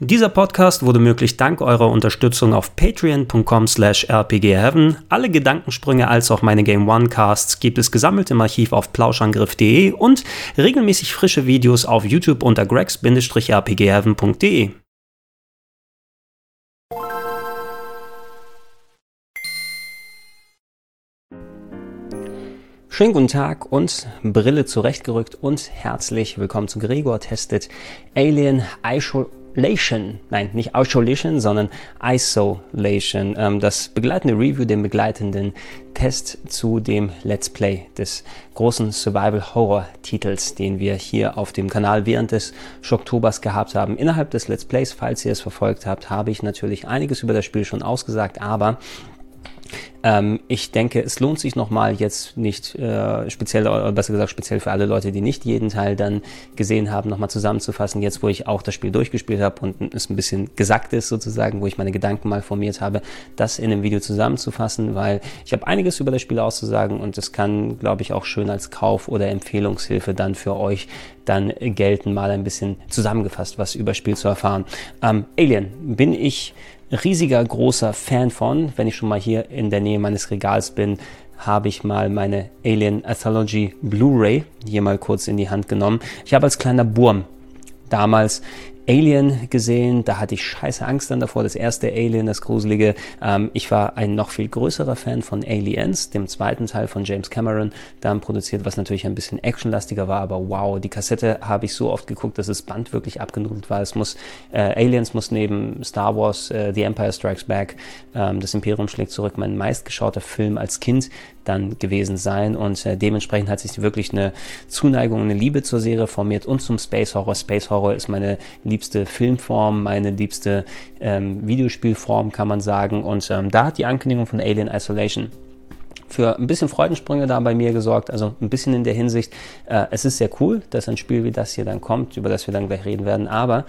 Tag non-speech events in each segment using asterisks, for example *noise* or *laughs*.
Dieser Podcast wurde möglich dank eurer Unterstützung auf patreon.com slash rpgheaven. Alle Gedankensprünge als auch meine Game One Casts gibt es gesammelt im Archiv auf plauschangriff.de und regelmäßig frische Videos auf YouTube unter gregs-rpgheaven.de. Schönen guten Tag und Brille zurechtgerückt und herzlich willkommen zu Gregor Testet Alien Isolation. Nein, nicht Isolation, sondern Isolation. Ähm, das begleitende Review, den begleitenden Test zu dem Let's Play des großen Survival-Horror-Titels, den wir hier auf dem Kanal während des Schocktobers gehabt haben. Innerhalb des Let's Plays, falls ihr es verfolgt habt, habe ich natürlich einiges über das Spiel schon ausgesagt, aber ähm, ich denke, es lohnt sich nochmal jetzt nicht äh, speziell, oder besser gesagt speziell für alle Leute, die nicht jeden Teil dann gesehen haben, nochmal zusammenzufassen, jetzt wo ich auch das Spiel durchgespielt habe und es ein bisschen gesackt ist sozusagen, wo ich meine Gedanken mal formiert habe, das in einem Video zusammenzufassen, weil ich habe einiges über das Spiel auszusagen und es kann, glaube ich, auch schön als Kauf- oder Empfehlungshilfe dann für euch dann gelten, mal ein bisschen zusammengefasst, was über Spiel zu erfahren. Ähm, Alien bin ich riesiger großer Fan von. Wenn ich schon mal hier in der Nähe meines Regals bin, habe ich mal meine Alien Anthology Blu-ray hier mal kurz in die Hand genommen. Ich habe als kleiner Burm damals Alien gesehen, da hatte ich scheiße Angst dann davor, das erste Alien, das gruselige. Ähm, ich war ein noch viel größerer Fan von Aliens, dem zweiten Teil von James Cameron, dann produziert, was natürlich ein bisschen actionlastiger war, aber wow, die Kassette habe ich so oft geguckt, dass das Band wirklich abgenudelt war. Es muss, äh, Aliens muss neben Star Wars, äh, The Empire Strikes Back, ähm, das Imperium schlägt zurück, mein meistgeschauter Film als Kind dann gewesen sein und äh, dementsprechend hat sich wirklich eine Zuneigung, eine Liebe zur Serie formiert und zum Space Horror. Space Horror ist meine liebste Filmform, meine liebste ähm, Videospielform, kann man sagen. Und ähm, da hat die Ankündigung von Alien Isolation für ein bisschen Freudensprünge da bei mir gesorgt. Also ein bisschen in der Hinsicht, äh, es ist sehr cool, dass ein Spiel wie das hier dann kommt, über das wir dann gleich reden werden. Aber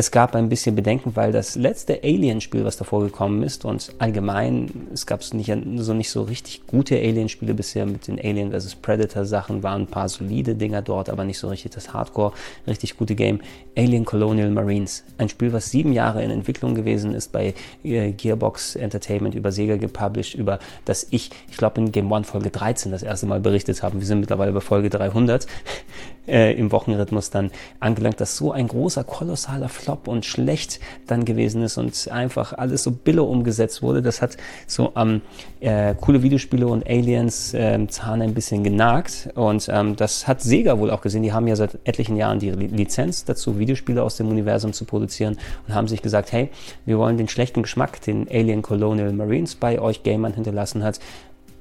es gab ein bisschen Bedenken, weil das letzte Alien-Spiel, was davor gekommen ist, und allgemein, es gab nicht, so nicht so richtig gute Alien-Spiele bisher mit den Alien vs. Predator-Sachen, waren ein paar solide Dinger dort, aber nicht so richtig das Hardcore, richtig gute Game. Alien Colonial Marines, ein Spiel, was sieben Jahre in Entwicklung gewesen ist, bei äh, Gearbox Entertainment über Sega gepublished, über das ich, ich glaube in Game One Folge 13 das erste Mal berichtet habe. Wir sind mittlerweile bei Folge 300 *laughs* äh, im Wochenrhythmus dann angelangt, dass so ein großer, kolossaler Flop und schlecht dann gewesen ist und einfach alles so billo umgesetzt wurde. Das hat so am ähm, äh, coole Videospiele und Aliens äh, Zahn ein bisschen genagt und ähm, das hat Sega wohl auch gesehen. Die haben ja seit etlichen Jahren die Lizenz dazu, Videospiele aus dem Universum zu produzieren und haben sich gesagt, hey, wir wollen den schlechten Geschmack, den Alien Colonial Marines bei euch Gamern hinterlassen hat,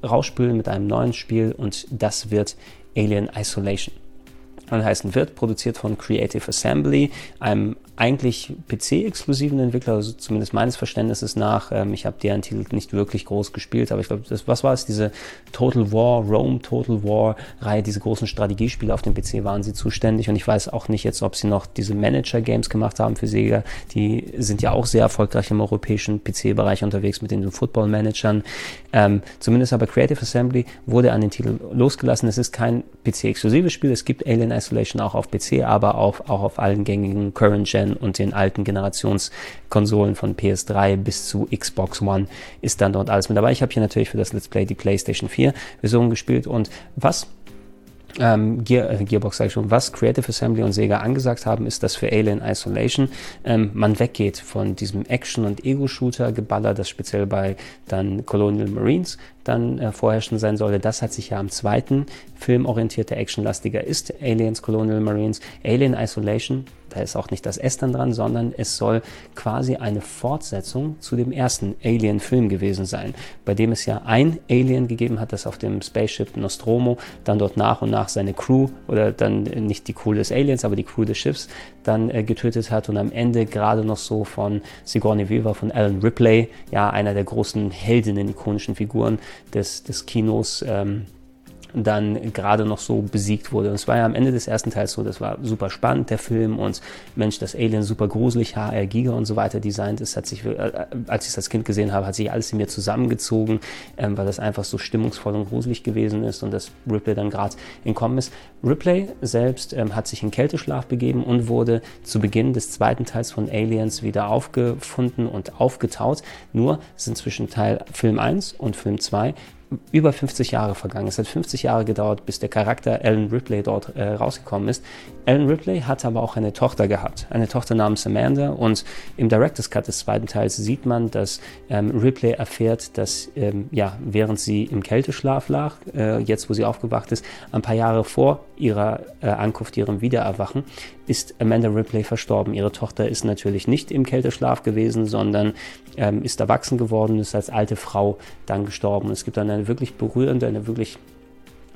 rausspülen mit einem neuen Spiel und das wird Alien Isolation. Heißen wird, produziert von Creative Assembly, einem eigentlich PC-exklusiven Entwickler, also zumindest meines Verständnisses nach. Ähm, ich habe deren Titel nicht wirklich groß gespielt, aber ich glaube, was war es? Diese Total War, Rome Total War Reihe, diese großen Strategiespiele auf dem PC waren sie zuständig und ich weiß auch nicht jetzt, ob sie noch diese Manager-Games gemacht haben für Sega. Die sind ja auch sehr erfolgreich im europäischen PC-Bereich unterwegs mit den Football-Managern. Ähm, zumindest aber Creative Assembly wurde an den Titel losgelassen. Es ist kein PC-exklusives Spiel. Es gibt Alien Isolation auch auf PC, aber auch, auch auf allen gängigen Current-Gen und den alten Generationskonsolen von PS3 bis zu Xbox One ist dann dort alles mit dabei. Ich habe hier natürlich für das Let's Play die PlayStation 4 Version gespielt und was ähm, Gear, äh, Gearbox sage ich schon, was Creative Assembly und Sega angesagt haben, ist, dass für Alien Isolation ähm, man weggeht von diesem Action- und Ego-Shooter-Geballer, das speziell bei dann Colonial Marines dann äh, vorherrschend sein sollte. Das hat sich ja am zweiten Film orientierter, actionlastiger ist, Aliens Colonial Marines. Alien Isolation da ist auch nicht das S dann dran, sondern es soll quasi eine Fortsetzung zu dem ersten Alien-Film gewesen sein, bei dem es ja ein Alien gegeben hat, das auf dem Spaceship Nostromo dann dort nach und nach seine Crew oder dann nicht die Crew des Aliens, aber die Crew des Schiffs dann äh, getötet hat und am Ende gerade noch so von Sigourney Weaver, von Alan Ripley, ja, einer der großen Heldinnen, ikonischen Figuren des, des Kinos, ähm, dann gerade noch so besiegt wurde. Und es war ja am Ende des ersten Teils so, das war super spannend, der Film und Mensch, das Alien super gruselig, HR Giga und so weiter designt ist, hat sich, äh, als ich es als Kind gesehen habe, hat sich alles in mir zusammengezogen, ähm, weil das einfach so stimmungsvoll und gruselig gewesen ist und dass Ripley dann gerade entkommen ist. Ripley selbst ähm, hat sich in Kälteschlaf begeben und wurde zu Beginn des zweiten Teils von Aliens wieder aufgefunden und aufgetaut. Nur sind zwischen Teil Film 1 und Film 2 über 50 Jahre vergangen. Es hat 50 Jahre gedauert, bis der Charakter Ellen Ripley dort äh, rausgekommen ist. Ellen Ripley hat aber auch eine Tochter gehabt, eine Tochter namens Amanda. Und im Director's Cut des zweiten Teils sieht man, dass ähm, Ripley erfährt, dass ähm, ja, während sie im Kälteschlaf lag, äh, jetzt wo sie aufgewacht ist, ein paar Jahre vor ihrer äh, Ankunft, ihrem Wiedererwachen, ist Amanda Ripley verstorben. Ihre Tochter ist natürlich nicht im Kälteschlaf gewesen, sondern ähm, ist erwachsen geworden, ist als alte Frau dann gestorben. Es gibt dann eine wirklich berührende, eine wirklich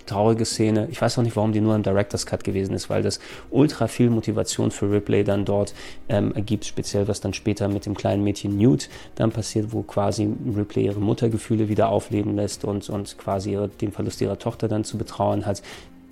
traurige Szene. Ich weiß auch nicht, warum die nur im Director's Cut gewesen ist, weil das ultra viel Motivation für Ripley dann dort ähm, ergibt, speziell was dann später mit dem kleinen Mädchen Newt dann passiert, wo quasi Ripley ihre Muttergefühle wieder aufleben lässt und, und quasi ihre, den Verlust ihrer Tochter dann zu betrauern hat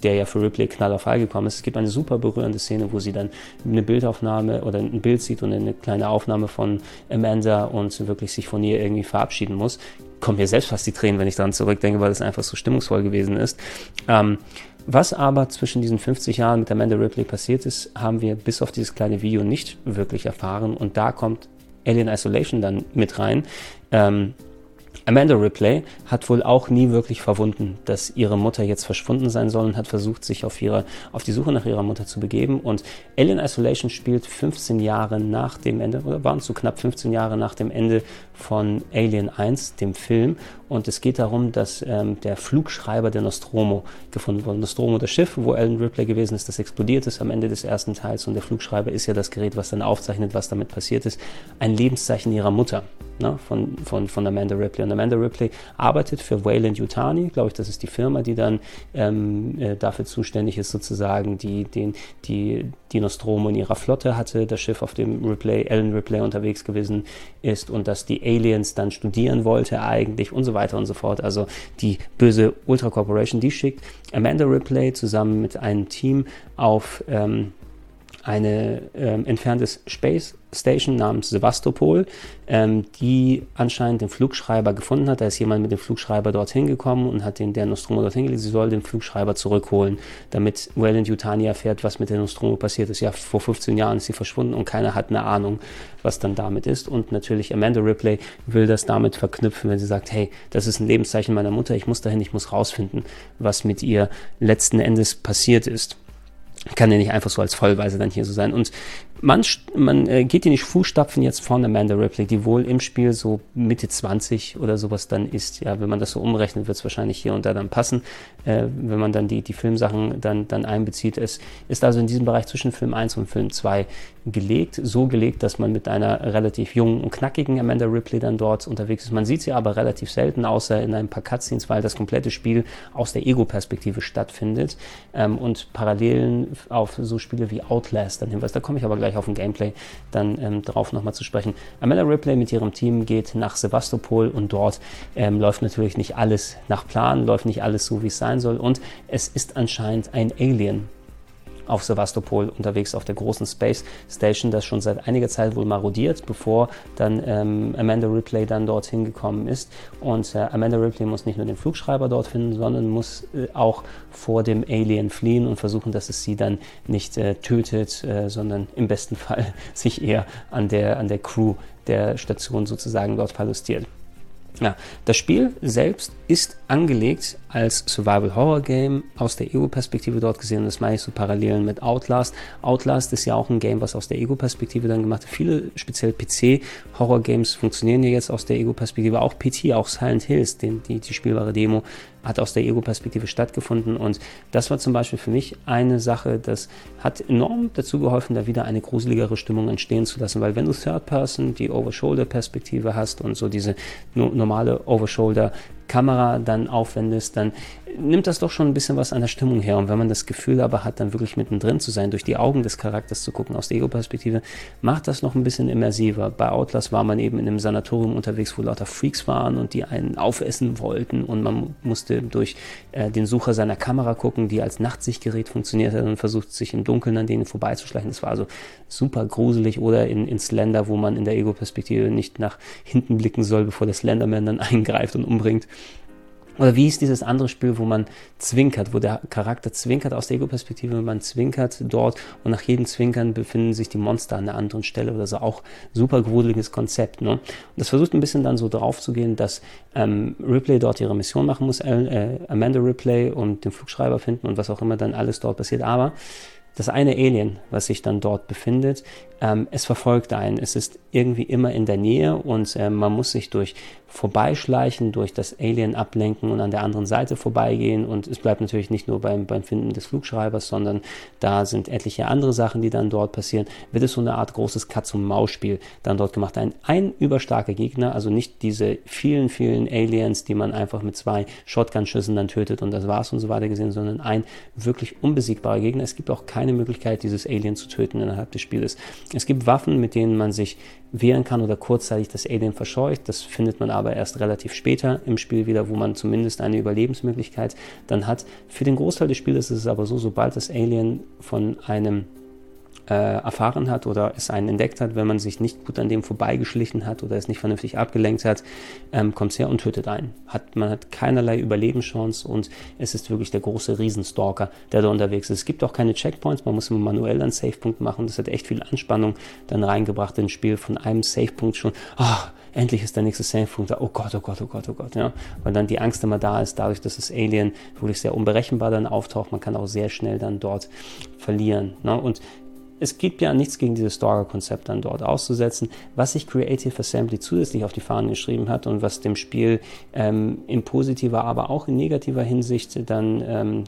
der ja für Ripley knall auf Fall gekommen ist. Es gibt eine super berührende Szene, wo sie dann eine Bildaufnahme oder ein Bild sieht und eine kleine Aufnahme von Amanda und wirklich sich von ihr irgendwie verabschieden muss. Kommt mir selbst fast die Tränen, wenn ich daran zurückdenke, weil es einfach so stimmungsvoll gewesen ist. Ähm, was aber zwischen diesen 50 Jahren mit Amanda Ripley passiert ist, haben wir bis auf dieses kleine Video nicht wirklich erfahren. Und da kommt Alien Isolation dann mit rein. Ähm, Amanda Ripley hat wohl auch nie wirklich verwunden, dass ihre Mutter jetzt verschwunden sein soll und hat versucht, sich auf, ihre, auf die Suche nach ihrer Mutter zu begeben. Und Alien Isolation spielt 15 Jahre nach dem Ende, oder waren zu knapp 15 Jahre nach dem Ende von Alien 1, dem Film. Und es geht darum, dass ähm, der Flugschreiber der Nostromo gefunden wurde. Nostromo, das Schiff, wo Alan Ripley gewesen ist, das explodiert ist am Ende des ersten Teils. Und der Flugschreiber ist ja das Gerät, was dann aufzeichnet, was damit passiert ist. Ein Lebenszeichen ihrer Mutter ne, von, von, von Amanda Ripley. Und Amanda Ripley arbeitet für Wayland Yutani, glaube ich, das ist die Firma, die dann ähm, äh, dafür zuständig ist, sozusagen, die, den, die, die Nostromo in ihrer Flotte hatte, das Schiff, auf dem Ripley, Ellen Ripley unterwegs gewesen ist und dass die Aliens dann studieren wollte eigentlich und so weiter und so fort. Also die böse Ultra Corporation, die schickt Amanda Ripley zusammen mit einem Team auf ähm, eine ähm, entferntes Space Station namens Sevastopol, ähm, die anscheinend den Flugschreiber gefunden hat. Da ist jemand mit dem Flugschreiber dorthin gekommen und hat den der Nostromo dorthin gelegt. Sie soll den Flugschreiber zurückholen, damit Wayland Yutani erfährt, was mit der Nostromo passiert ist. Ja, vor 15 Jahren ist sie verschwunden und keiner hat eine Ahnung, was dann damit ist. Und natürlich Amanda Ripley will das damit verknüpfen, wenn sie sagt, hey, das ist ein Lebenszeichen meiner Mutter, ich muss dahin, ich muss rausfinden, was mit ihr letzten Endes passiert ist kann ja nicht einfach so als Vollweise dann hier so sein. Und man, man äh, geht in die Fußstapfen jetzt von Amanda Ripley, die wohl im Spiel so Mitte 20 oder sowas dann ist. Ja, wenn man das so umrechnet, wird es wahrscheinlich hier und da dann passen, äh, wenn man dann die, die Filmsachen dann, dann einbezieht. Es ist also in diesem Bereich zwischen Film 1 und Film 2 gelegt, so gelegt, dass man mit einer relativ jungen und knackigen Amanda Ripley dann dort unterwegs ist. Man sieht sie aber relativ selten, außer in ein paar Cutscenes, weil das komplette Spiel aus der Ego-Perspektive stattfindet ähm, und Parallelen auf so Spiele wie Outlast dann hinweist. Da komme ich aber gleich gleich auf dem Gameplay dann ähm, drauf nochmal zu sprechen. Amanda Ripley mit ihrem Team geht nach Sevastopol und dort ähm, läuft natürlich nicht alles nach Plan, läuft nicht alles so, wie es sein soll und es ist anscheinend ein Alien auf Sevastopol unterwegs auf der großen Space Station, das schon seit einiger Zeit wohl marodiert, bevor dann ähm, Amanda Ripley dann dorthin gekommen ist. Und äh, Amanda Ripley muss nicht nur den Flugschreiber dort finden, sondern muss äh, auch vor dem Alien fliehen und versuchen, dass es sie dann nicht äh, tötet, äh, sondern im besten Fall *laughs* sich eher an der, an der Crew der Station sozusagen dort verlustiert. Ja, das Spiel selbst ist angelegt als Survival-Horror-Game aus der Ego-Perspektive dort gesehen. Das meine ich so Parallelen mit Outlast. Outlast ist ja auch ein Game, was aus der Ego-Perspektive dann gemacht wird. Viele, speziell PC-Horror-Games, funktionieren ja jetzt aus der Ego-Perspektive. Auch PT, auch Silent Hills, den, die, die spielbare Demo, hat aus der Ego-Perspektive stattgefunden. Und das war zum Beispiel für mich eine Sache, das hat enorm dazu geholfen, da wieder eine gruseligere Stimmung entstehen zu lassen. Weil wenn du Third Person die Over-Shoulder-Perspektive hast und so diese no normale Over-Shoulder Kamera dann aufwendest, dann nimmt das doch schon ein bisschen was an der Stimmung her. Und wenn man das Gefühl aber hat, dann wirklich mittendrin zu sein, durch die Augen des Charakters zu gucken, aus der Ego-Perspektive, macht das noch ein bisschen immersiver. Bei Outlast war man eben in einem Sanatorium unterwegs, wo lauter Freaks waren und die einen aufessen wollten und man musste durch äh, den Sucher seiner Kamera gucken, die als Nachtsichtgerät funktioniert hat und versucht, sich im Dunkeln an denen vorbeizuschleichen. Das war also super gruselig. Oder in, in Slender, wo man in der Ego-Perspektive nicht nach hinten blicken soll, bevor der Slenderman dann *laughs* eingreift und umbringt. Oder wie ist dieses andere Spiel, wo man zwinkert, wo der Charakter zwinkert aus der Ego-Perspektive, man zwinkert dort und nach jedem Zwinkern befinden sich die Monster an einer anderen Stelle oder so. Auch super gruseliges Konzept. Ne? Und das versucht ein bisschen dann so drauf zu gehen, dass ähm, Ripley dort ihre Mission machen muss, äh, Amanda Ripley und den Flugschreiber finden und was auch immer dann alles dort passiert. Aber das eine Alien, was sich dann dort befindet, ähm, es verfolgt einen. Es ist irgendwie immer in der Nähe und äh, man muss sich durch Vorbeischleichen, durch das Alien ablenken und an der anderen Seite vorbeigehen. Und es bleibt natürlich nicht nur beim, beim Finden des Flugschreibers, sondern da sind etliche andere Sachen, die dann dort passieren. Wird es so eine Art großes Katz-und-Maus-Spiel dann dort gemacht. Ein, ein überstarker Gegner, also nicht diese vielen, vielen Aliens, die man einfach mit zwei Shotgun-Schüssen dann tötet und das war's und so weiter gesehen, sondern ein wirklich unbesiegbarer Gegner. Es gibt auch keine Möglichkeit, dieses Alien zu töten innerhalb des Spieles. Es gibt Waffen, mit denen man sich wehren kann oder kurzzeitig das Alien verscheucht. Das findet man aber erst relativ später im Spiel wieder, wo man zumindest eine Überlebensmöglichkeit dann hat. Für den Großteil des Spiels ist es aber so, sobald das Alien von einem äh, erfahren hat oder es einen entdeckt hat, wenn man sich nicht gut an dem vorbeigeschlichen hat oder es nicht vernünftig abgelenkt hat, ähm, kommt es her und tötet einen. Hat, man hat keinerlei Überlebenschance und es ist wirklich der große Riesenstalker, der da unterwegs ist. Es gibt auch keine Checkpoints, man muss immer manuell einen Savepunkt machen. Das hat echt viel Anspannung dann reingebracht ins Spiel. Von einem Savepunkt schon, ach, endlich ist der nächste Savepunkt da. Oh Gott, oh Gott, oh Gott, oh Gott. Ja. Weil dann die Angst immer da ist, dadurch, dass das Alien wirklich sehr unberechenbar dann auftaucht. Man kann auch sehr schnell dann dort verlieren. Ne? Und es gibt ja nichts gegen dieses Stalker-Konzept dann dort auszusetzen, was sich Creative Assembly zusätzlich auf die Fahnen geschrieben hat und was dem Spiel ähm, in positiver, aber auch in negativer Hinsicht dann, ähm,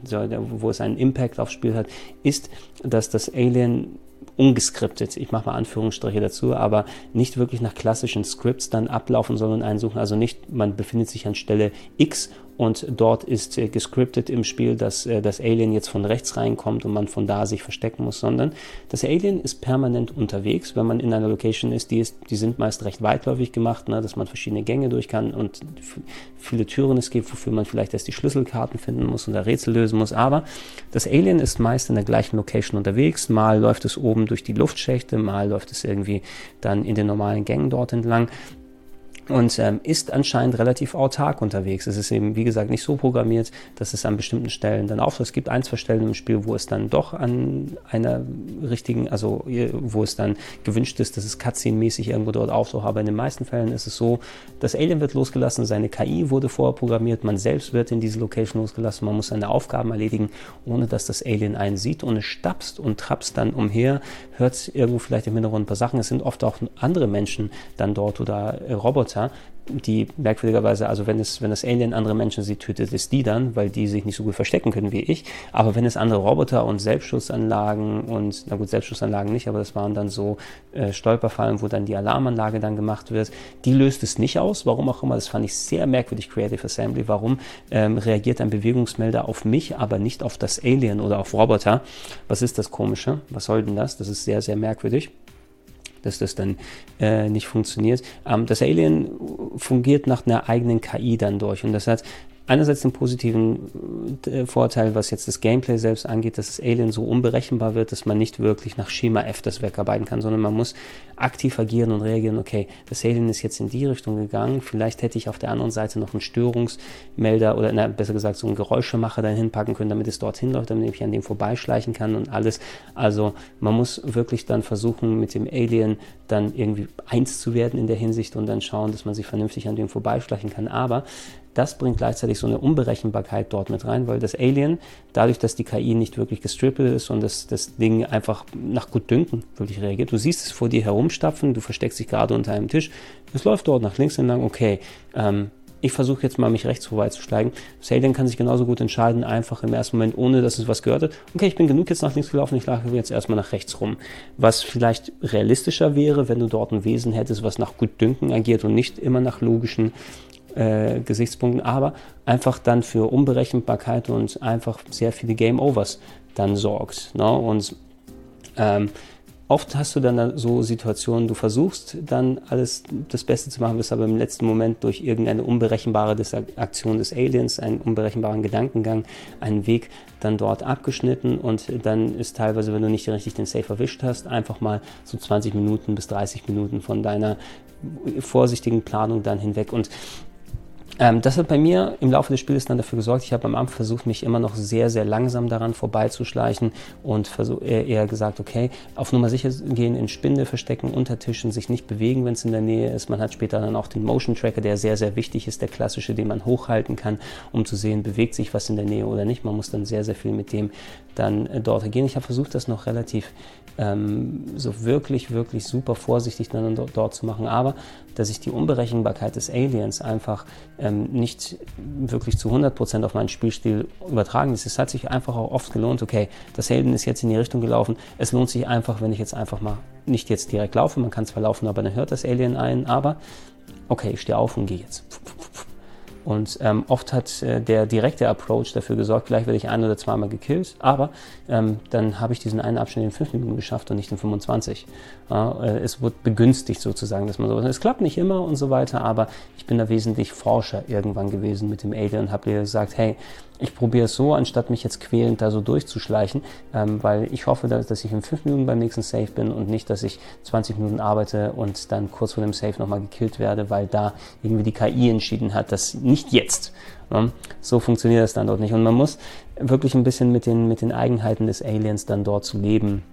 wo es einen Impact aufs Spiel hat, ist, dass das Alien ungeskriptet, ich mache mal Anführungsstriche dazu, aber nicht wirklich nach klassischen Scripts dann ablaufen soll und einsuchen. Also nicht, man befindet sich an Stelle X und dort ist äh, gescriptet im Spiel, dass äh, das Alien jetzt von rechts reinkommt und man von da sich verstecken muss, sondern das Alien ist permanent unterwegs, wenn man in einer Location ist, die, ist, die sind meist recht weitläufig gemacht, ne, dass man verschiedene Gänge durch kann und viele Türen es gibt, wofür man vielleicht erst die Schlüsselkarten finden muss und da Rätsel lösen muss, aber das Alien ist meist in der gleichen Location unterwegs, mal läuft es oben durch die Luftschächte, mal läuft es irgendwie dann in den normalen Gängen dort entlang und ähm, ist anscheinend relativ autark unterwegs. Es ist eben, wie gesagt, nicht so programmiert, dass es an bestimmten Stellen dann auftaucht. Es gibt ein, zwei Stellen im Spiel, wo es dann doch an einer richtigen, also wo es dann gewünscht ist, dass es Cutscene-mäßig irgendwo dort auftaucht. Aber in den meisten Fällen ist es so, das Alien wird losgelassen, seine KI wurde vorprogrammiert, man selbst wird in diese Location losgelassen, man muss seine Aufgaben erledigen, ohne dass das Alien einen sieht und es stapst und trapst dann umher, hört irgendwo vielleicht im Hintergrund ein paar Sachen. Es sind oft auch andere Menschen dann dort oder Roboter, Roboter, die merkwürdigerweise, also wenn es, wenn das Alien andere Menschen sieht, tötet es die dann, weil die sich nicht so gut verstecken können wie ich. Aber wenn es andere Roboter und Selbstschussanlagen und, na gut, Selbstschussanlagen nicht, aber das waren dann so äh, Stolperfallen, wo dann die Alarmanlage dann gemacht wird, die löst es nicht aus. Warum auch immer, das fand ich sehr merkwürdig, Creative Assembly. Warum ähm, reagiert ein Bewegungsmelder auf mich, aber nicht auf das Alien oder auf Roboter? Was ist das Komische? Was soll denn das? Das ist sehr, sehr merkwürdig dass das dann äh, nicht funktioniert. Ähm, das Alien fungiert nach einer eigenen KI dann durch und das hat einerseits den positiven äh, Vorteil, was jetzt das Gameplay selbst angeht, dass das Alien so unberechenbar wird, dass man nicht wirklich nach Schema F das wegarbeiten kann, sondern man muss aktiv agieren und reagieren, okay, das Alien ist jetzt in die Richtung gegangen, vielleicht hätte ich auf der anderen Seite noch einen Störungsmelder oder na, besser gesagt so einen Geräuschemacher dahin packen können, damit es dorthin läuft, damit ich an dem vorbeischleichen kann und alles. Also man muss wirklich dann versuchen, mit dem Alien dann irgendwie eins zu werden in der Hinsicht und dann schauen, dass man sich vernünftig an dem vorbeischleichen kann. Aber das bringt gleichzeitig so eine Unberechenbarkeit dort mit rein, weil das Alien, dadurch, dass die KI nicht wirklich gestrippelt ist und das, das Ding einfach nach Gutdünken wirklich reagiert, du siehst es vor dir herumstapfen, du versteckst dich gerade unter einem Tisch, es läuft dort nach links entlang, okay, ähm, ich versuche jetzt mal, mich rechts vorbeizusteigen. Das Alien kann sich genauso gut entscheiden, einfach im ersten Moment, ohne dass es was gehört hat. Okay, ich bin genug jetzt nach links gelaufen, ich laufe jetzt erstmal nach rechts rum. Was vielleicht realistischer wäre, wenn du dort ein Wesen hättest, was nach Gutdünken agiert und nicht immer nach logischen äh, Gesichtspunkten, aber einfach dann für Unberechenbarkeit und einfach sehr viele Game Overs dann sorgt. Ne? Und ähm, oft hast du dann so Situationen, du versuchst dann alles das Beste zu machen, bist aber im letzten Moment durch irgendeine unberechenbare Aktion des Aliens, einen unberechenbaren Gedankengang, einen Weg dann dort abgeschnitten und dann ist teilweise, wenn du nicht richtig den Safe erwischt hast, einfach mal so 20 Minuten bis 30 Minuten von deiner vorsichtigen Planung dann hinweg und ähm, das hat bei mir im Laufe des Spiels dann dafür gesorgt, ich habe am Anfang versucht, mich immer noch sehr, sehr langsam daran vorbeizuschleichen und eher gesagt, okay, auf Nummer sicher gehen, in Spinde verstecken, unter Tischen, sich nicht bewegen, wenn es in der Nähe ist. Man hat später dann auch den Motion Tracker, der sehr, sehr wichtig ist, der klassische, den man hochhalten kann, um zu sehen, bewegt sich was in der Nähe oder nicht. Man muss dann sehr, sehr viel mit dem dann äh, dort agieren. Ich habe versucht, das noch relativ ähm, so wirklich, wirklich super vorsichtig dann dort, dort, zu machen, aber dass ich die Unberechenbarkeit des Aliens einfach ähm, nicht wirklich zu 100% auf meinen Spielstil übertragen ist. Es hat sich einfach auch oft gelohnt, okay, das Helden ist jetzt in die Richtung gelaufen. Es lohnt sich einfach, wenn ich jetzt einfach mal nicht jetzt direkt laufe, man kann zwar laufen, aber dann hört das Alien ein, aber okay, ich stehe auf und gehe jetzt. Und ähm, oft hat äh, der direkte Approach dafür gesorgt, vielleicht werde ich ein oder zweimal gekillt, aber ähm, dann habe ich diesen einen Abschnitt in fünf Minuten geschafft und nicht in 25. Äh, es wird begünstigt sozusagen, dass man so. Es klappt nicht immer und so weiter, aber ich bin da wesentlich Forscher irgendwann gewesen mit dem Alien und habe dir gesagt, hey, ich probiere es so, anstatt mich jetzt quälend da so durchzuschleichen, ähm, weil ich hoffe, dass, dass, ich in fünf Minuten beim nächsten Save bin und nicht, dass ich 20 Minuten arbeite und dann kurz vor dem Save nochmal gekillt werde, weil da irgendwie die KI entschieden hat, dass nicht jetzt. Ne? So funktioniert das dann dort nicht. Und man muss wirklich ein bisschen mit den, mit den Eigenheiten des Aliens dann dort zu leben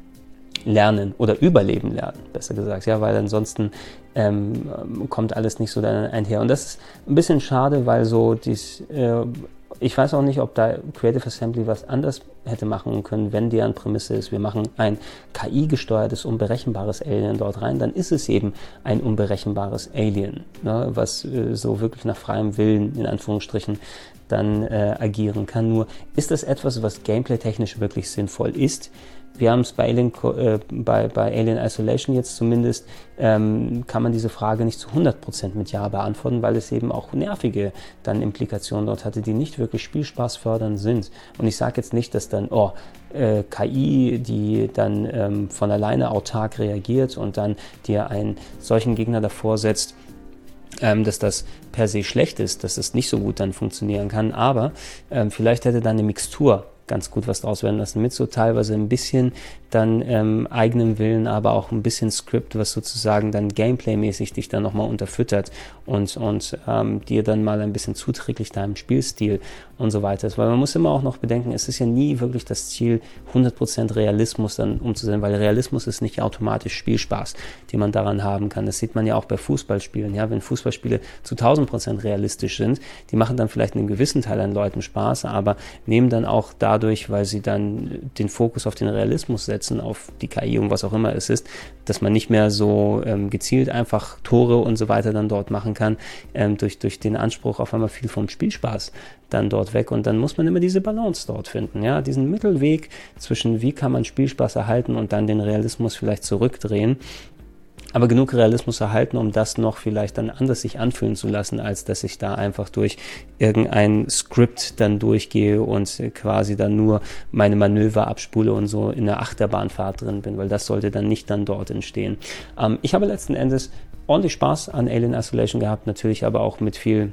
lernen oder überleben lernen, besser gesagt, ja, weil ansonsten ähm, kommt alles nicht so dann einher. Und das ist ein bisschen schade, weil so dies, äh, ich weiß auch nicht, ob da Creative Assembly was anders hätte machen können, wenn deren Prämisse ist, wir machen ein KI-gesteuertes, unberechenbares Alien dort rein, dann ist es eben ein unberechenbares Alien, ne, was äh, so wirklich nach freiem Willen, in Anführungsstrichen, dann äh, agieren kann. Nur ist das etwas, was gameplay-technisch wirklich sinnvoll ist? Wir haben es bei Alien, äh, bei, bei Alien Isolation jetzt zumindest, ähm, kann man diese Frage nicht zu 100% mit Ja beantworten, weil es eben auch nervige dann Implikationen dort hatte, die nicht wirklich Spielspaß fördern sind. Und ich sage jetzt nicht, dass dann, oh, äh, KI, die dann ähm, von alleine autark reagiert und dann dir einen solchen Gegner davor setzt, ähm, dass das per se schlecht ist, dass es nicht so gut dann funktionieren kann, aber ähm, vielleicht hätte dann eine Mixtur ganz gut was draus werden lassen. Mit so teilweise ein bisschen dann ähm, eigenem Willen, aber auch ein bisschen Skript, was sozusagen dann Gameplay-mäßig dich dann nochmal unterfüttert und, und ähm, dir dann mal ein bisschen zuträglich deinem Spielstil und so weiter ist. Weil man muss immer auch noch bedenken, es ist ja nie wirklich das Ziel, 100% Realismus dann umzusetzen, weil Realismus ist nicht automatisch Spielspaß, den man daran haben kann. Das sieht man ja auch bei Fußballspielen. Ja? Wenn Fußballspiele zu 1000% realistisch sind, die machen dann vielleicht einen gewissen Teil an Leuten Spaß, aber nehmen dann auch dadurch dadurch, weil sie dann den Fokus auf den Realismus setzen, auf die KI und was auch immer es ist, dass man nicht mehr so ähm, gezielt einfach Tore und so weiter dann dort machen kann, ähm, durch, durch den Anspruch auf einmal viel vom Spielspaß dann dort weg. Und dann muss man immer diese Balance dort finden, ja, diesen Mittelweg zwischen wie kann man Spielspaß erhalten und dann den Realismus vielleicht zurückdrehen aber genug Realismus erhalten, um das noch vielleicht dann anders sich anfühlen zu lassen, als dass ich da einfach durch irgendein Skript dann durchgehe und quasi dann nur meine Manöver abspule und so in der Achterbahnfahrt drin bin, weil das sollte dann nicht dann dort entstehen. Ähm, ich habe letzten Endes ordentlich Spaß an Alien Isolation gehabt, natürlich aber auch mit viel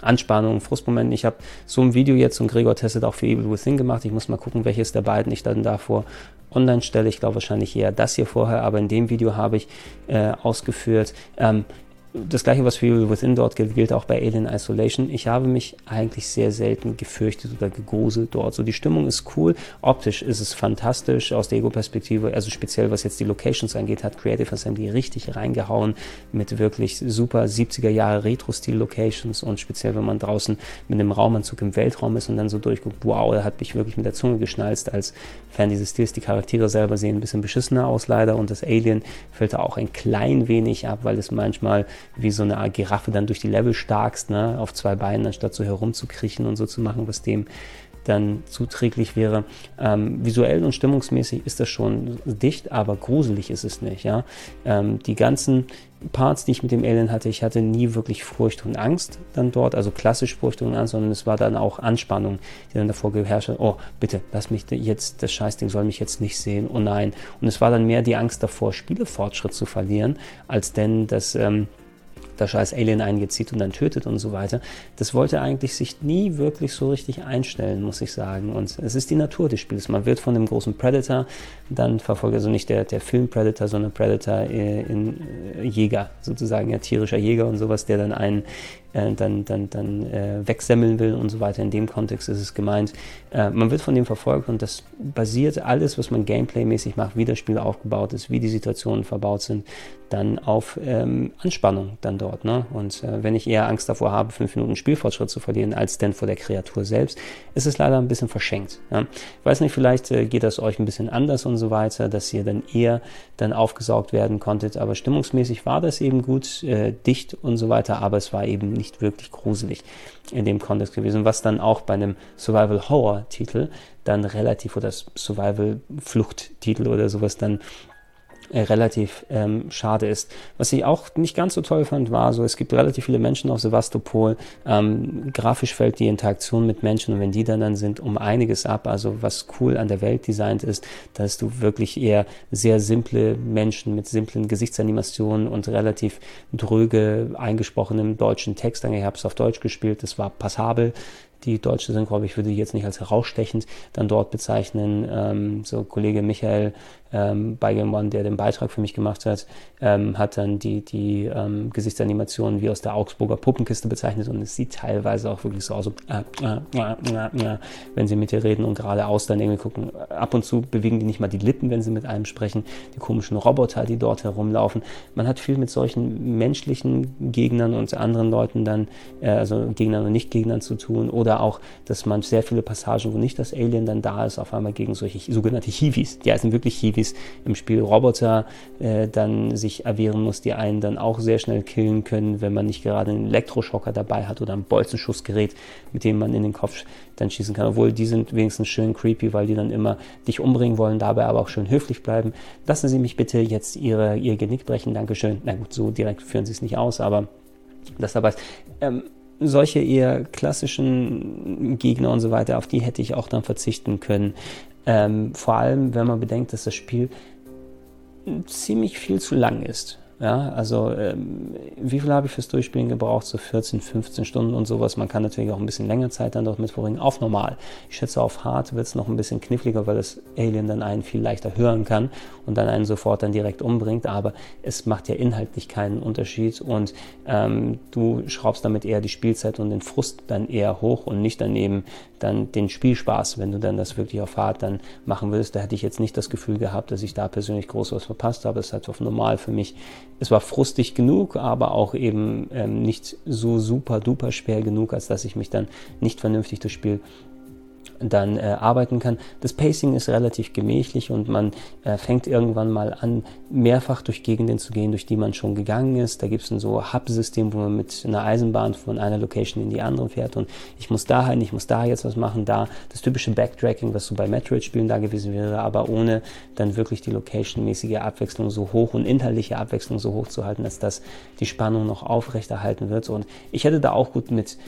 Anspannung, Frustmomenten. Ich habe so ein Video jetzt und Gregor testet auch für Evil Within gemacht. Ich muss mal gucken, welches der beiden ich dann davor online stelle. Ich glaube wahrscheinlich eher das hier vorher, aber in dem Video habe ich äh, ausgeführt. Ähm, das gleiche, was für Within dort gilt, gilt auch bei Alien Isolation. Ich habe mich eigentlich sehr selten gefürchtet oder gegruselt dort. So, die Stimmung ist cool. Optisch ist es fantastisch aus der Ego-Perspektive. Also speziell, was jetzt die Locations angeht, hat Creative Assembly richtig reingehauen mit wirklich super 70er Jahre Retro-Stil-Locations und speziell, wenn man draußen mit einem Raumanzug im Weltraum ist und dann so durchguckt, wow, da hat mich wirklich mit der Zunge geschnalzt als Fan dieses Stils. Die Charaktere selber sehen ein bisschen beschissener aus leider und das Alien fällt da auch ein klein wenig ab, weil es manchmal wie so eine Art Giraffe dann durch die Level starkst, ne, auf zwei Beinen, anstatt so herumzukriechen und so zu machen, was dem dann zuträglich wäre. Ähm, visuell und stimmungsmäßig ist das schon dicht, aber gruselig ist es nicht. Ja? Ähm, die ganzen Parts, die ich mit dem Alien hatte, ich hatte nie wirklich Furcht und Angst dann dort, also klassisch Furcht und Angst, sondern es war dann auch Anspannung, die dann davor geherrscht hat, oh, bitte, lass mich jetzt, das Scheißding soll mich jetzt nicht sehen, oh nein. Und es war dann mehr die Angst davor, Spielefortschritt zu verlieren, als denn, dass ähm, der scheiß Alien eingezieht und dann tötet und so weiter. Das wollte eigentlich sich nie wirklich so richtig einstellen, muss ich sagen. Und es ist die Natur des Spiels. Man wird von dem großen Predator dann verfolgt, also nicht der, der Film Predator, sondern Predator äh, in äh, Jäger, sozusagen, ja, tierischer Jäger und sowas, der dann einen äh, dann, dann, dann äh, wegsemmeln will und so weiter. In dem Kontext ist es gemeint. Äh, man wird von dem verfolgt und das basiert alles, was man gameplaymäßig macht, wie das Spiel aufgebaut ist, wie die Situationen verbaut sind, dann auf ähm, Anspannung dann dort. Ne? Und äh, wenn ich eher Angst davor habe, fünf Minuten Spielfortschritt zu verlieren, als denn vor der Kreatur selbst, ist es leider ein bisschen verschenkt. Ja? Ich weiß nicht, vielleicht äh, geht das euch ein bisschen anders und so weiter, dass ihr dann eher dann aufgesaugt werden konntet, aber stimmungsmäßig war das eben gut, dicht und so weiter, aber es war eben nicht wirklich gruselig in dem Kontext gewesen, was dann auch bei einem Survival-Horror-Titel dann relativ, oder Survival-Flucht-Titel oder sowas dann äh, relativ ähm, schade ist. Was ich auch nicht ganz so toll fand, war so, es gibt relativ viele Menschen auf Sevastopol. Ähm, grafisch fällt die Interaktion mit Menschen und wenn die dann, dann sind, um einiges ab. Also was cool an der Welt designt ist, dass du wirklich eher sehr simple Menschen mit simplen Gesichtsanimationen und relativ dröge eingesprochenem deutschen Text. Es auf Deutsch gespielt, das war passabel die deutsche Synchro, aber ich würde die jetzt nicht als herausstechend dann dort bezeichnen. Ähm, so Kollege Michael ähm, bei Game One, der den Beitrag für mich gemacht hat, ähm, hat dann die, die ähm, Gesichtsanimationen wie aus der Augsburger Puppenkiste bezeichnet und es sieht teilweise auch wirklich so aus, so, äh, äh, äh, wenn sie mit dir reden und geradeaus dann irgendwie gucken. Ab und zu bewegen die nicht mal die Lippen, wenn sie mit einem sprechen. Die komischen Roboter, die dort herumlaufen. Man hat viel mit solchen menschlichen Gegnern und anderen Leuten dann, äh, also Gegnern und Nicht-Gegnern zu tun oder auch, dass man sehr viele Passagen, wo nicht das Alien dann da ist, auf einmal gegen solche sogenannte Hiwis, die heißen wirklich Hiwis, im Spiel Roboter äh, dann sich erwehren muss, die einen dann auch sehr schnell killen können, wenn man nicht gerade einen Elektroschocker dabei hat oder ein Bolzenschussgerät, mit dem man in den Kopf dann schießen kann. Obwohl die sind wenigstens schön creepy, weil die dann immer dich umbringen wollen, dabei aber auch schön höflich bleiben. Lassen Sie mich bitte jetzt ihre, Ihr Genick brechen. Dankeschön. Na gut, so direkt führen Sie es nicht aus, aber das dabei ist. Ähm, solche eher klassischen Gegner und so weiter, auf die hätte ich auch dann verzichten können. Ähm, vor allem, wenn man bedenkt, dass das Spiel ziemlich viel zu lang ist. Ja, also ähm, wie viel habe ich fürs Durchspielen gebraucht? So 14, 15 Stunden und sowas. Man kann natürlich auch ein bisschen länger Zeit dann dort mit verbringen. Auf normal. Ich schätze, auf hart wird es noch ein bisschen kniffliger, weil das Alien dann einen viel leichter hören kann und dann einen sofort dann direkt umbringt. Aber es macht ja inhaltlich keinen Unterschied und ähm, du schraubst damit eher die Spielzeit und den Frust dann eher hoch und nicht daneben dann den Spielspaß, wenn du dann das wirklich auf hart dann machen willst. Da hätte ich jetzt nicht das Gefühl gehabt, dass ich da persönlich groß was verpasst habe. Es ist halt auf normal für mich es war frustig genug, aber auch eben ähm, nicht so super duper schwer genug, als dass ich mich dann nicht vernünftig das Spiel dann äh, arbeiten kann. Das Pacing ist relativ gemächlich und man äh, fängt irgendwann mal an, mehrfach durch Gegenden zu gehen, durch die man schon gegangen ist. Da gibt es ein so Hub-System, wo man mit einer Eisenbahn von einer Location in die andere fährt und ich muss dahin, ich muss da jetzt was machen, da. Das typische Backtracking, was so bei Metroid-Spielen da gewesen wäre, aber ohne dann wirklich die Location-mäßige Abwechslung so hoch und inhaltliche Abwechslung so hoch zu halten, dass das die Spannung noch aufrechterhalten wird. Und ich hätte da auch gut mit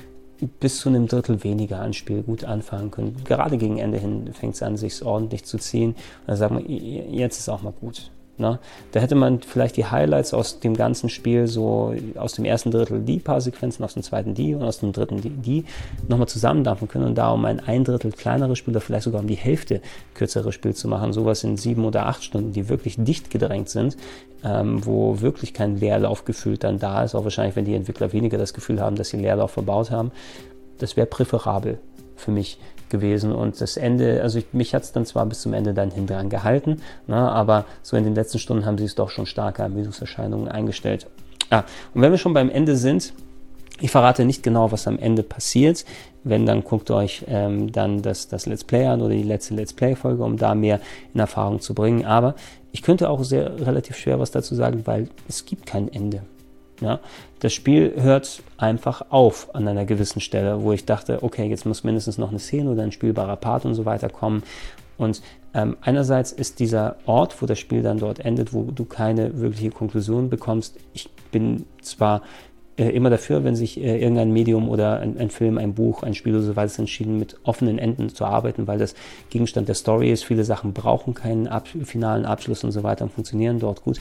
bis zu einem Drittel weniger an Spiel gut anfangen können. Gerade gegen Ende hin fängt es an, sich ordentlich zu ziehen. Und dann sagt man, jetzt ist auch mal gut. Ne? Da hätte man vielleicht die Highlights aus dem ganzen Spiel, so aus dem ersten Drittel die paar Sequenzen, aus dem zweiten die und aus dem dritten die, die nochmal zusammendampfen können und da um ein ein Drittel kleineres Spiel oder vielleicht sogar um die Hälfte kürzeres Spiel zu machen. Sowas in sieben oder acht Stunden, die wirklich dicht gedrängt sind, ähm, wo wirklich kein Leerlauf gefühlt dann da ist. Auch wahrscheinlich, wenn die Entwickler weniger das Gefühl haben, dass sie Leerlauf verbaut haben. Das wäre präferabel für mich gewesen. Und das Ende, also ich, mich hat es dann zwar bis zum Ende dann hin dran gehalten, ne, aber so in den letzten Stunden haben sie es doch schon starke Ermüdungserscheinungen eingestellt. Ah, und wenn wir schon beim Ende sind, ich verrate nicht genau, was am Ende passiert. Wenn, dann guckt euch ähm, dann das, das Let's Play an oder die letzte Let's Play-Folge, um da mehr in Erfahrung zu bringen. Aber ich könnte auch sehr relativ schwer was dazu sagen, weil es gibt kein Ende. Ja? Das Spiel hört einfach auf an einer gewissen Stelle, wo ich dachte, okay, jetzt muss mindestens noch eine Szene oder ein spielbarer Part und so weiter kommen. Und ähm, einerseits ist dieser Ort, wo das Spiel dann dort endet, wo du keine wirkliche Konklusion bekommst. Ich bin zwar immer dafür, wenn sich äh, irgendein Medium oder ein, ein, Film, ein Buch, ein Spiel oder so weiter entschieden, mit offenen Enden zu arbeiten, weil das Gegenstand der Story ist. Viele Sachen brauchen keinen ab finalen Abschluss und so weiter und funktionieren dort gut.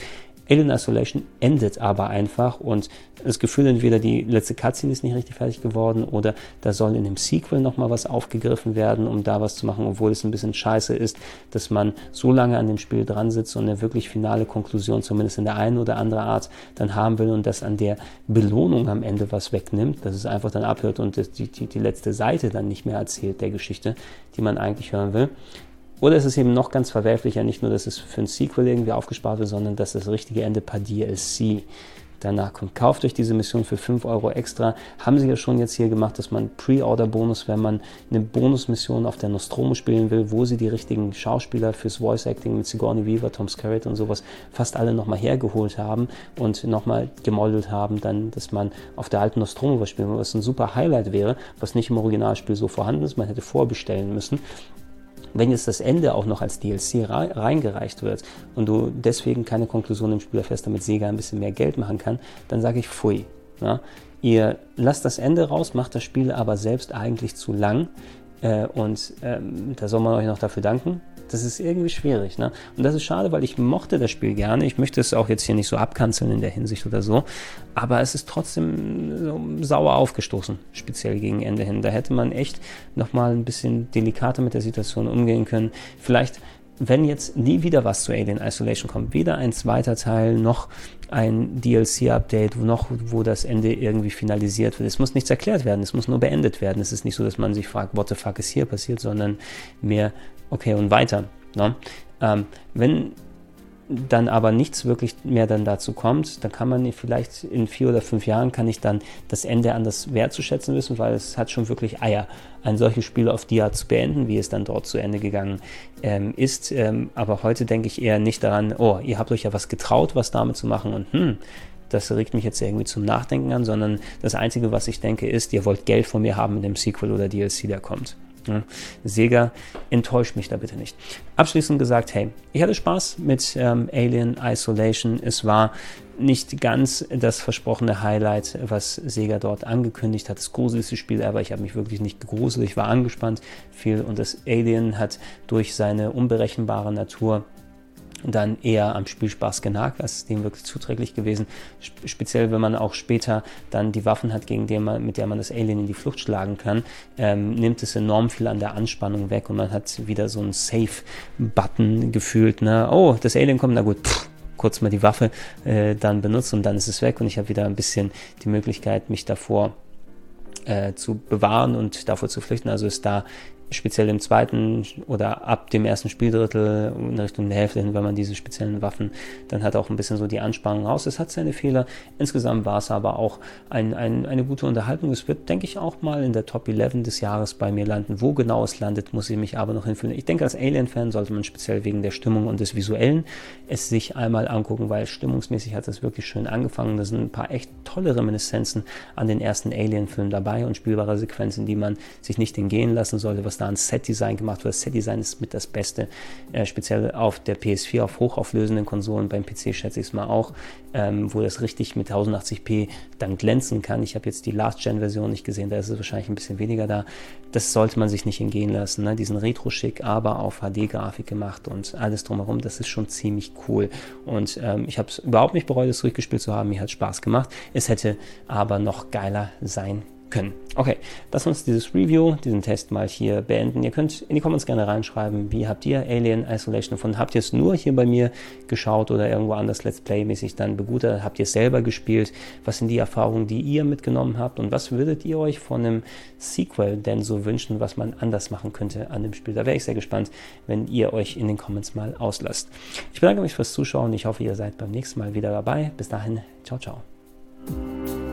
Alien Isolation endet aber einfach und das Gefühl, entweder die letzte Cutscene ist nicht richtig fertig geworden oder da soll in dem Sequel nochmal was aufgegriffen werden, um da was zu machen, obwohl es ein bisschen scheiße ist, dass man so lange an dem Spiel dran sitzt und eine wirklich finale Konklusion zumindest in der einen oder anderen Art dann haben will und das an der Belohnung am Ende was wegnimmt, dass es einfach dann abhört und die, die, die letzte Seite dann nicht mehr erzählt der Geschichte, die man eigentlich hören will. Oder ist es eben noch ganz verwerflicher, nicht nur, dass es für ein Sequel irgendwie aufgespart wird, sondern dass das richtige Ende per DLC danach kommt. Kauft euch diese Mission für 5 Euro extra. Haben sie ja schon jetzt hier gemacht, dass man Pre-Order-Bonus, wenn man eine Bonusmission auf der Nostromo spielen will, wo sie die richtigen Schauspieler fürs Voice-Acting mit Sigourney Weaver, Tom Skerritt und sowas fast alle nochmal hergeholt haben und nochmal gemodelt haben, dann, dass man auf der alten Nostromo was spielen will, was ein super Highlight wäre, was nicht im Originalspiel so vorhanden ist. Man hätte vorbestellen müssen. Wenn jetzt das Ende auch noch als DLC reingereicht wird und du deswegen keine Konklusion im Spiel erfährst, damit Sega ein bisschen mehr Geld machen kann, dann sage ich pfui. Ja? Ihr lasst das Ende raus, macht das Spiel aber selbst eigentlich zu lang. Äh, und ähm, da soll man euch noch dafür danken. Das ist irgendwie schwierig. Ne? Und das ist schade, weil ich mochte das Spiel gerne. Ich möchte es auch jetzt hier nicht so abkanzeln in der Hinsicht oder so. Aber es ist trotzdem so sauer aufgestoßen, speziell gegen Ende hin. Da hätte man echt nochmal ein bisschen delikater mit der Situation umgehen können. Vielleicht wenn jetzt nie wieder was zu Alien Isolation kommt, weder ein zweiter Teil noch ein DLC-Update, noch, wo das Ende irgendwie finalisiert wird. Es muss nichts erklärt werden, es muss nur beendet werden. Es ist nicht so, dass man sich fragt, what the fuck ist hier passiert, sondern mehr, okay, und weiter. Ne? Ähm, wenn dann aber nichts wirklich mehr dann dazu kommt, dann kann man vielleicht in vier oder fünf Jahren kann ich dann das Ende anders wertzuschätzen wissen, weil es hat schon wirklich Eier, ein solches Spiel auf die Art zu beenden, wie es dann dort zu Ende gegangen ähm, ist. Ähm, aber heute denke ich eher nicht daran, oh, ihr habt euch ja was getraut, was damit zu machen und hm, das regt mich jetzt irgendwie zum Nachdenken an, sondern das Einzige, was ich denke, ist, ihr wollt Geld von mir haben mit dem Sequel oder DLC, der kommt. Ja, Sega, enttäuscht mich da bitte nicht. Abschließend gesagt, hey, ich hatte Spaß mit ähm, Alien Isolation. Es war nicht ganz das versprochene Highlight, was Sega dort angekündigt hat. Das gruseligste Spiel aber ich habe mich wirklich nicht gegruselt, ich war angespannt viel und das Alien hat durch seine unberechenbare Natur dann eher am Spielspaß genagt, als dem wirklich zuträglich gewesen. Speziell, wenn man auch später dann die Waffen hat, gegen die man, mit der man das Alien in die Flucht schlagen kann, ähm, nimmt es enorm viel an der Anspannung weg und man hat wieder so einen Safe-Button gefühlt. Ne? Oh, das Alien kommt, na gut, pff, kurz mal die Waffe äh, dann benutzt und dann ist es weg und ich habe wieder ein bisschen die Möglichkeit, mich davor äh, zu bewahren und davor zu flüchten. Also ist da speziell im zweiten oder ab dem ersten Spieldrittel in Richtung der Hälfte hin, wenn man diese speziellen Waffen dann hat, auch ein bisschen so die Anspannung raus. Es hat seine Fehler. Insgesamt war es aber auch ein, ein, eine gute Unterhaltung. Es wird, denke ich, auch mal in der Top 11 des Jahres bei mir landen. Wo genau es landet, muss ich mich aber noch hinfühlen. Ich denke, als Alien-Fan sollte man speziell wegen der Stimmung und des Visuellen es sich einmal angucken, weil stimmungsmäßig hat es wirklich schön angefangen. Da sind ein paar echt tolle Reminiszenzen an den ersten Alien-Film dabei und spielbare Sequenzen, die man sich nicht entgehen lassen sollte, was da an Set-Design gemacht wird. Das Set-Design ist mit das Beste, äh, speziell auf der PS4, auf hochauflösenden Konsolen, beim PC schätze ich es mal auch, ähm, wo das richtig mit 1080p dann glänzen kann. Ich habe jetzt die Last-Gen-Version nicht gesehen, da ist es wahrscheinlich ein bisschen weniger da. Das sollte man sich nicht entgehen lassen. Ne? Diesen Retro-Schick, aber auf HD-Grafik gemacht und alles drumherum, das ist schon ziemlich cool. Und ähm, ich habe es überhaupt nicht bereut, es durchgespielt zu haben. Mir hat Spaß gemacht. Es hätte aber noch geiler sein können. Okay, lass uns dieses Review, diesen Test mal hier beenden. Ihr könnt in die Comments gerne reinschreiben, wie habt ihr Alien Isolation gefunden? Habt ihr es nur hier bei mir geschaut oder irgendwo anders Let's Play-mäßig dann begutert? Habt ihr es selber gespielt? Was sind die Erfahrungen, die ihr mitgenommen habt? Und was würdet ihr euch von einem Sequel denn so wünschen, was man anders machen könnte an dem Spiel? Da wäre ich sehr gespannt, wenn ihr euch in den Comments mal auslasst. Ich bedanke mich fürs Zuschauen. Ich hoffe, ihr seid beim nächsten Mal wieder dabei. Bis dahin, ciao, ciao.